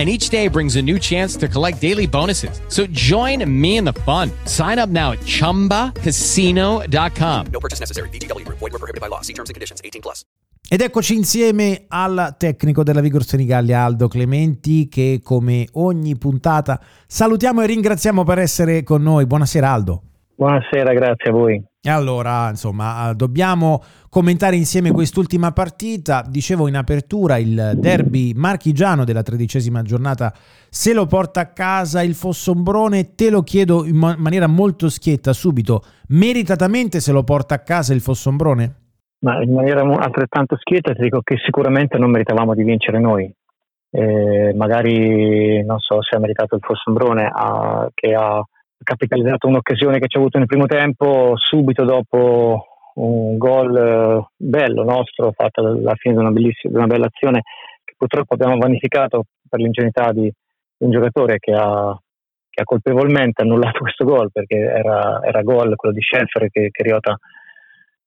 and each day brings a new chance to collect daily bonuses. So join me in the fun. Sign up now at ChumbaCasino.com. No purchase necessary. BGW. Void were prohibited by law. See terms and conditions. 18 plus. Ed eccoci insieme al tecnico della Vigor Senigallia, Aldo Clementi, che come ogni puntata salutiamo e ringraziamo per essere con noi. Buonasera Aldo. Buonasera, grazie a voi. Allora, insomma, dobbiamo commentare insieme quest'ultima partita. Dicevo in apertura il derby marchigiano della tredicesima giornata se lo porta a casa il Fossombrone. Te lo chiedo in maniera molto schietta subito. Meritatamente se lo porta a casa il Fossombrone? Ma in maniera altrettanto schietta ti dico che sicuramente non meritavamo di vincere noi. Eh, magari non so se ha meritato il Fossombrone a, che ha capitalizzato un'occasione che ci ha avuto nel primo tempo subito dopo un gol eh, bello nostro fatto alla fine di una, bellissima, di una bella azione che purtroppo abbiamo vanificato per l'ingenuità di un giocatore che ha, che ha colpevolmente annullato questo gol perché era, era gol quello di Schelfer che, che Riota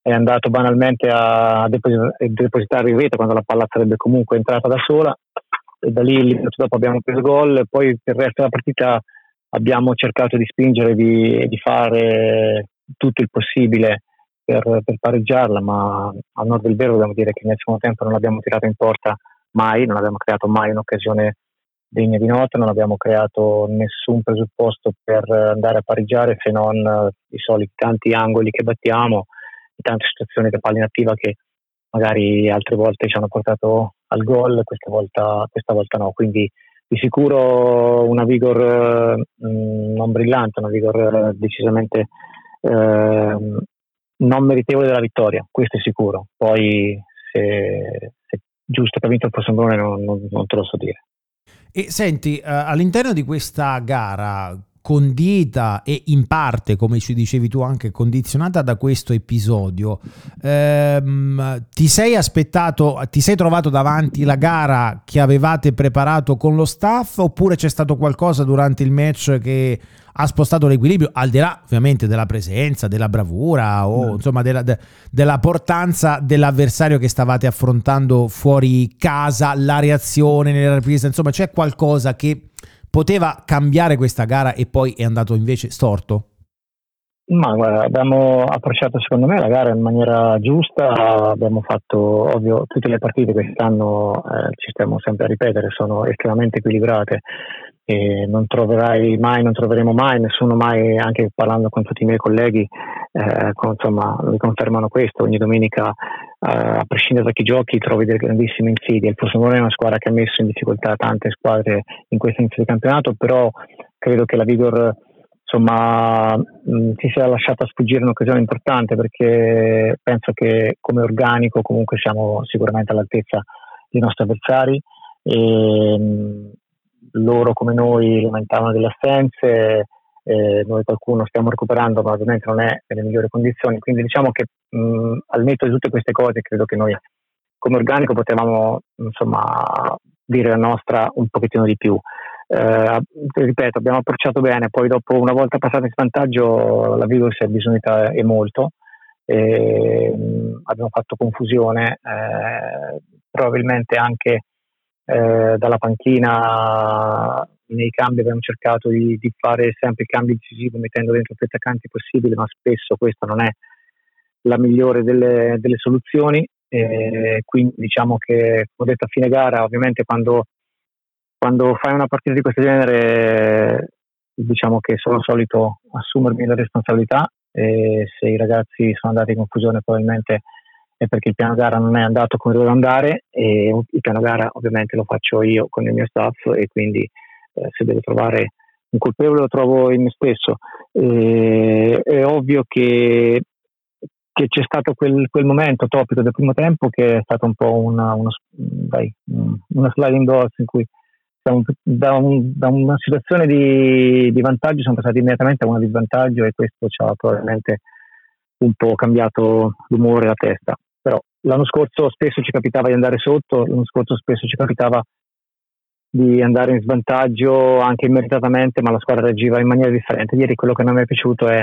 è andato banalmente a depositare in rete quando la palla sarebbe comunque entrata da sola. E da lì dopo abbiamo preso gol poi per il resto della partita abbiamo cercato di spingere di, di fare tutto il possibile per, per, pareggiarla, ma a nord del vero dobbiamo dire che nel secondo tempo non l'abbiamo tirata in porta mai, non abbiamo creato mai un'occasione degna di nota, non abbiamo creato nessun presupposto per andare a pareggiare se non i soliti tanti angoli che battiamo, e tante situazioni da palla inattiva che magari altre volte ci hanno portato al gol, questa volta, questa volta no. Quindi di sicuro una vigor eh, non brillante, una vigor decisamente eh, non meritevole della vittoria, questo è sicuro. Poi se, se giusto che ha vinto il Fossembrone non, non, non te lo so dire. E senti, all'interno di questa gara condita e in parte, come ci dicevi tu, anche condizionata da questo episodio, ehm, ti sei aspettato, ti sei trovato davanti la gara che avevate preparato con lo staff oppure c'è stato qualcosa durante il match che ha spostato l'equilibrio, al di là ovviamente della presenza, della bravura o mm. insomma della, de, della portanza dell'avversario che stavate affrontando fuori casa, la reazione nella ripresa, insomma c'è qualcosa che poteva cambiare questa gara e poi è andato invece storto? Ma guarda, abbiamo approcciato secondo me la gara in maniera giusta, abbiamo fatto ovvio tutte le partite quest'anno, eh, ci stiamo sempre a ripetere, sono estremamente equilibrate. E non troverai mai, non troveremo mai, nessuno mai, anche parlando con tutti i miei colleghi, eh, con, insomma, mi confermano questo, ogni domenica a prescindere da chi giochi trovi delle grandissime insidie, il Frosinone è una squadra che ha messo in difficoltà tante squadre in questo inizio di campionato, però credo che la Vigor insomma mh, si sia lasciata sfuggire un'occasione importante perché penso che come organico comunque siamo sicuramente all'altezza dei nostri avversari. E mh, loro come noi lamentavano delle assenze, eh, noi qualcuno stiamo recuperando ma ovviamente non è nelle migliori condizioni, quindi diciamo che mh, al netto di tutte queste cose credo che noi come organico potevamo insomma dire la nostra un pochettino di più. Eh, ripeto, abbiamo approcciato bene, poi dopo una volta passato in svantaggio la Vigo si è bisognata e molto, e, abbiamo fatto confusione, eh, probabilmente anche eh, dalla panchina nei cambi abbiamo cercato di, di, fare sempre i cambi decisivi mettendo dentro più attaccanti possibile, ma spesso questa non è la migliore delle, delle soluzioni. E quindi diciamo che, come ho detto a fine gara, ovviamente quando, quando fai una partita di questo genere diciamo che sono solito assumermi la responsabilità e se i ragazzi sono andati in confusione probabilmente è perché il piano gara non è andato come doveva andare e il piano gara ovviamente lo faccio io con il mio staff e quindi eh, se devo trovare un colpevole lo trovo in me stesso. E, è ovvio che, che c'è stato quel, quel, momento topico del primo tempo che è stato un po' una, uno, dai, una sliding doors in cui da, un, da, una situazione di, di, vantaggio siamo passati immediatamente a una di svantaggio e questo ci ha probabilmente un po' cambiato l'umore e la testa. Però l'anno scorso spesso ci capitava di andare sotto, l'anno scorso spesso ci capitava di andare in svantaggio anche immediatamente, ma la squadra reagiva in maniera differente. Ieri quello che non mi è piaciuto è,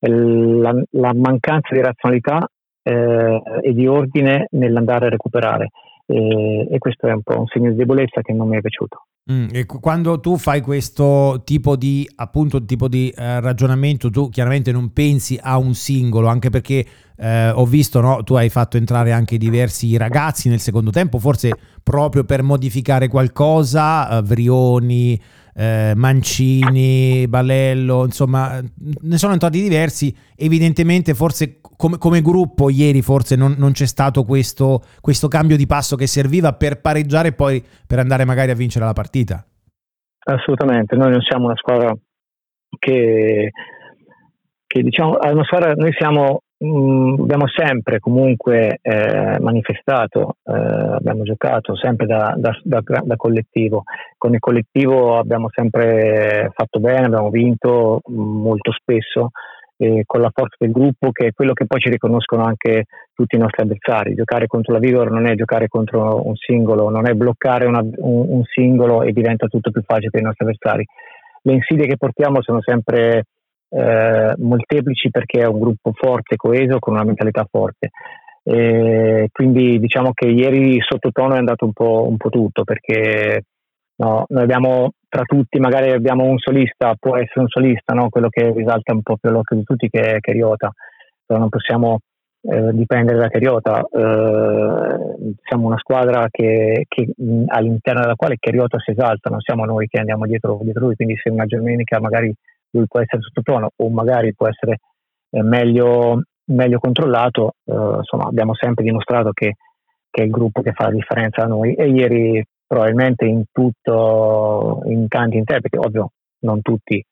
è la, la, mancanza di razionalità eh, e di ordine nell'andare a recuperare e, e questo è un po' un segno di debolezza che non mi è piaciuto. Mm, e quando tu fai questo tipo di, appunto, tipo di eh, ragionamento, tu chiaramente non pensi a un singolo, anche perché eh, ho visto, no, tu hai fatto entrare anche diversi ragazzi nel secondo tempo, forse proprio per modificare qualcosa, eh, Vrioni, eh, Mancini, Balello, insomma, ne sono entrati diversi. Evidentemente, forse come, come gruppo, ieri forse non, non c'è stato questo, questo, cambio di passo che serviva per pareggiare e poi per andare magari a vincere la partita. Assolutamente, noi non siamo una squadra che, che diciamo, una squadra, noi siamo mh, mm, abbiamo sempre comunque eh, manifestato, eh, abbiamo giocato sempre da, da, da, da, collettivo. Con il collettivo abbiamo sempre fatto bene, abbiamo vinto molto spesso eh, con la forza del gruppo, che è quello che poi ci riconoscono anche tutti i nostri avversari. Giocare contro la Vigor non è giocare contro un singolo, non è bloccare una, un, un singolo e diventa tutto più facile per i nostri avversari. Le insidie che portiamo sono sempre eh, molteplici perché è un gruppo forte, coeso, con una mentalità forte. E quindi diciamo che ieri sottotono è andato un po', un po tutto perché no, noi abbiamo tra tutti, magari abbiamo un solista, può essere un solista, no? quello che risalta un po' più all'occhio di tutti che, è Riota, però non possiamo eh, dipendere da Keriota. Eh, siamo una squadra che, che, all'interno della quale Keriota si esalta, non siamo noi che andiamo dietro, dietro lui, quindi se una domenica magari lui può essere sottotono o magari può essere eh, meglio, meglio, controllato, eh, insomma abbiamo sempre dimostrato che, che, è il gruppo che fa la differenza a noi. E ieri probabilmente in tutto, in tanti interpreti, ovvio non tutti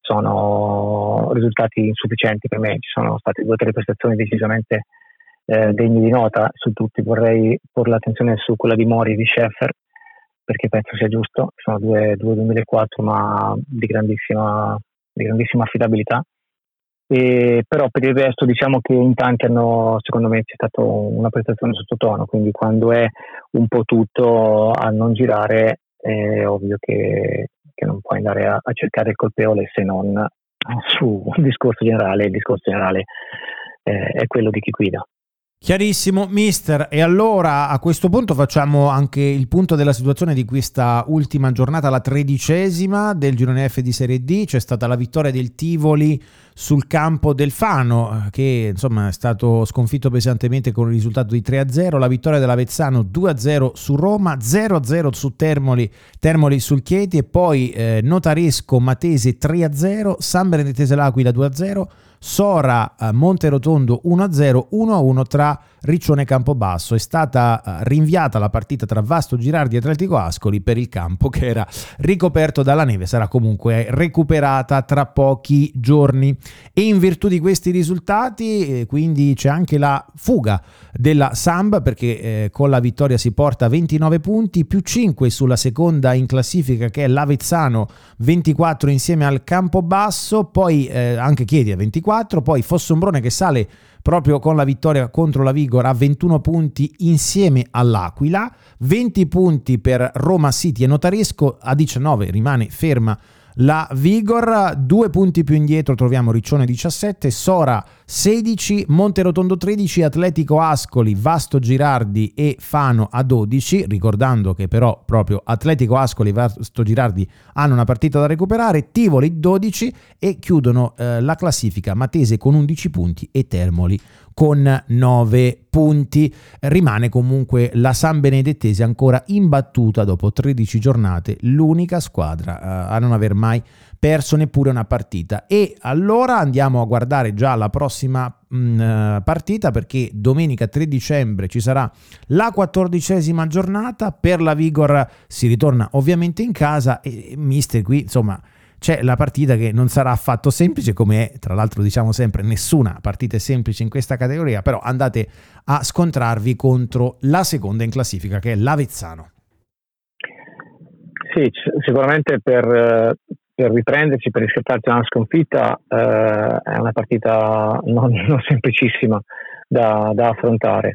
sono risultati insufficienti per me, ci sono state due o tre prestazioni decisamente eh, degne di nota, su tutti vorrei porre l'attenzione su quella di Mori e di Scheffer, perché penso sia giusto, sono due, due 2004 ma di grandissima di grandissima affidabilità. E, però per il resto diciamo che in tanti hanno secondo me c'è stata una prestazione sottotono quindi quando è un po' tutto a non girare è ovvio che, che non puoi andare a, a, cercare il colpevole se non su un discorso generale il discorso generale eh, è quello di chi guida Chiarissimo, mister. E allora a questo punto facciamo anche il punto della situazione di questa ultima giornata, la tredicesima del girone F di Serie D. C'è stata la vittoria del Tivoli sul campo del Fano, che insomma è stato sconfitto pesantemente con il risultato di 3-0. La vittoria dell'Avezzano 2-0 su Roma, 0-0 su Termoli, Termoli sul Chieti e poi eh, Notaresco Matese 3-0, San Benedettese L'Aquila 2-0. Sora eh, Monterotondo 1-0, 1-1 tra Riccione e Campobasso. È stata eh, rinviata la partita tra Vasto Girardi e Atletico Ascoli per il campo che era ricoperto dalla neve, sarà comunque recuperata tra pochi giorni. E in virtù di questi risultati, eh, quindi c'è anche la fuga della Samb perché con la vittoria si porta 29 punti più 5 sulla seconda in classifica che è l'Avezzano 24 insieme al Campobasso, poi anche Chiedi a 24 24, poi Fossombrone che sale proprio con la vittoria contro la Vigor a 21 punti insieme all'Aquila, 20 punti per Roma City e Notaresco, a 19 rimane ferma la Vigor, due punti più indietro troviamo Riccione 17, Sora 16, Monterotondo 13, Atletico Ascoli, Vasto Girardi e Fano a 12, ricordando che però proprio Atletico Ascoli e Vasto Girardi hanno una partita da recuperare, Tivoli 12 e chiudono eh, la classifica Matese con 11 punti e Termoli con 9 punti. Rimane comunque la San Benedettese ancora imbattuta dopo 13 giornate, l'unica squadra uh, a non aver mai perso neppure una partita. E allora andiamo a guardare già la prossima mh, mm, partita perché domenica 3 dicembre ci sarà la quattordicesima giornata. Per la Vigor si ritorna ovviamente in casa e mister qui insomma c'è la partita che non sarà affatto semplice, come è, tra l'altro diciamo sempre, nessuna partita è semplice in questa categoria, però andate a scontrarvi contro la seconda in classifica, che è l'Avezzano. Sì, sicuramente per, per riprenderci, per riscattarci una sconfitta, eh, è una partita non, non semplicissima da, da, affrontare.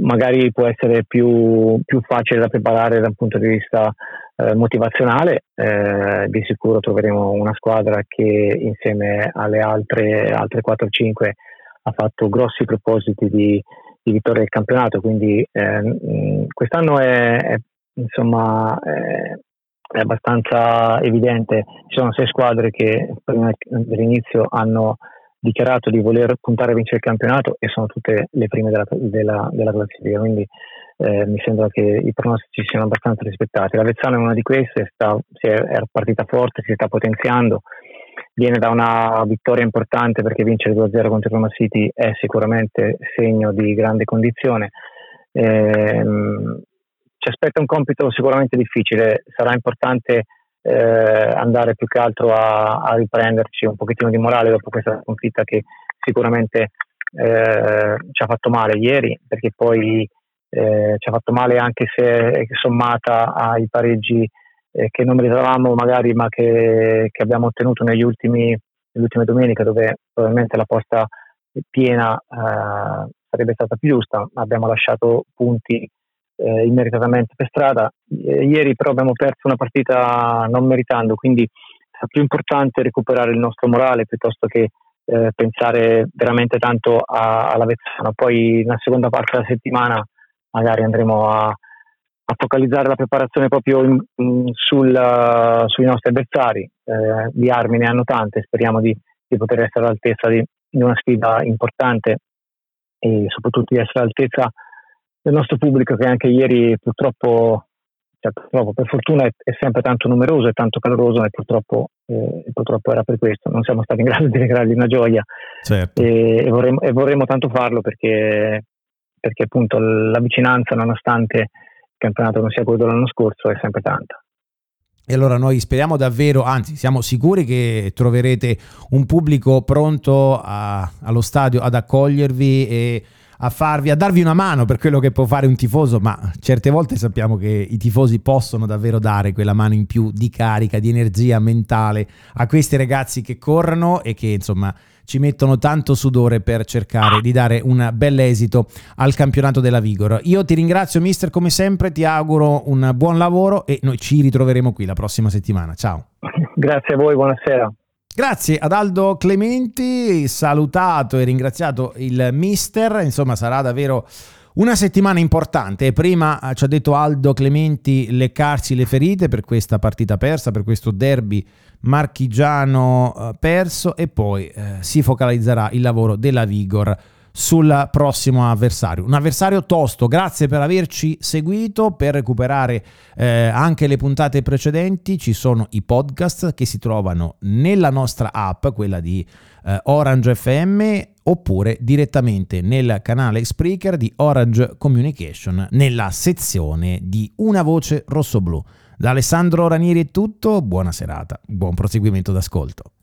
Magari può essere più, più, facile da preparare da un punto di vista eh, motivazionale, eh, di sicuro troveremo una squadra che insieme alle altre, altre 4-5 ha fatto grossi propositi di, di vittoria del campionato, quindi eh, quest'anno è, è insomma è, è abbastanza evidente. Ci sono sei squadre che prima dell'inizio hanno dichiarato di voler puntare a vincere il campionato e sono tutte le prime della, della, della classifica, quindi eh, mi sembra che i pronostici siano abbastanza rispettati. La Vezzano è una di queste, sta, è, è partita forte, si sta potenziando, viene da una vittoria importante perché vincere 2-0 contro Roma City è sicuramente segno di grande condizione. Eh, ci aspetta un compito sicuramente difficile, sarà importante eh, andare più che altro a, a, riprenderci un pochettino di morale dopo questa sconfitta che sicuramente eh, ci ha fatto male ieri, perché poi eh, ci ha fatto male anche se sommata ai pareggi eh, che non meritavamo magari ma che, che abbiamo ottenuto negli ultimi, nelle ultime dove probabilmente la posta piena eh, sarebbe stata più giusta, abbiamo lasciato punti eh, immeritatamente per strada. Eh, ieri però abbiamo perso una partita non meritando, quindi è più importante recuperare il nostro morale piuttosto che eh, pensare veramente tanto a, alla Vezzano. Poi nella seconda parte della settimana magari andremo a, a focalizzare la preparazione proprio in, in, sul, uh, sui nostri avversari. Eh, di armi ne hanno tante, speriamo di, di poter essere all'altezza di, di, una sfida importante e soprattutto di essere all'altezza del nostro pubblico che anche ieri purtroppo, cioè, purtroppo per fortuna è, è, sempre tanto numeroso e tanto caloroso e purtroppo, eh, purtroppo, era per questo, non siamo stati in grado di regalargli una gioia certo. e, e, vorremmo, e, vorremmo, tanto farlo perché, perché appunto la vicinanza nonostante il campionato non sia quello dell'anno scorso è sempre tanta. E allora noi speriamo davvero, anzi siamo sicuri che troverete un pubblico pronto a, allo stadio ad accogliervi e a farvi, a darvi una mano per quello che può fare un tifoso, ma certe volte sappiamo che i tifosi possono davvero dare quella mano in più di carica, di energia mentale a questi ragazzi che corrono e che insomma ci mettono tanto sudore per cercare di dare un bel esito al campionato della Vigor. Io ti ringrazio mister come sempre, ti auguro un buon lavoro e noi ci ritroveremo qui la prossima settimana. Ciao. Grazie a voi, buonasera. Grazie ad Aldo Clementi, salutato e ringraziato il mister, insomma sarà davvero una settimana importante. Prima eh, ci ha detto Aldo Clementi leccarsi le ferite per questa partita persa, per questo derby marchigiano eh, perso. E poi eh, si focalizzerà il lavoro della Vigor sul prossimo avversario. Un avversario tosto, grazie per averci seguito, per recuperare eh, anche le puntate precedenti ci sono i podcast che si trovano nella nostra app, quella di eh, Orange FM, oppure direttamente nel canale Spreaker di Orange Communication nella sezione di Una voce rosso-blu. Da Alessandro Ranieri è tutto, buona serata, buon proseguimento d'ascolto.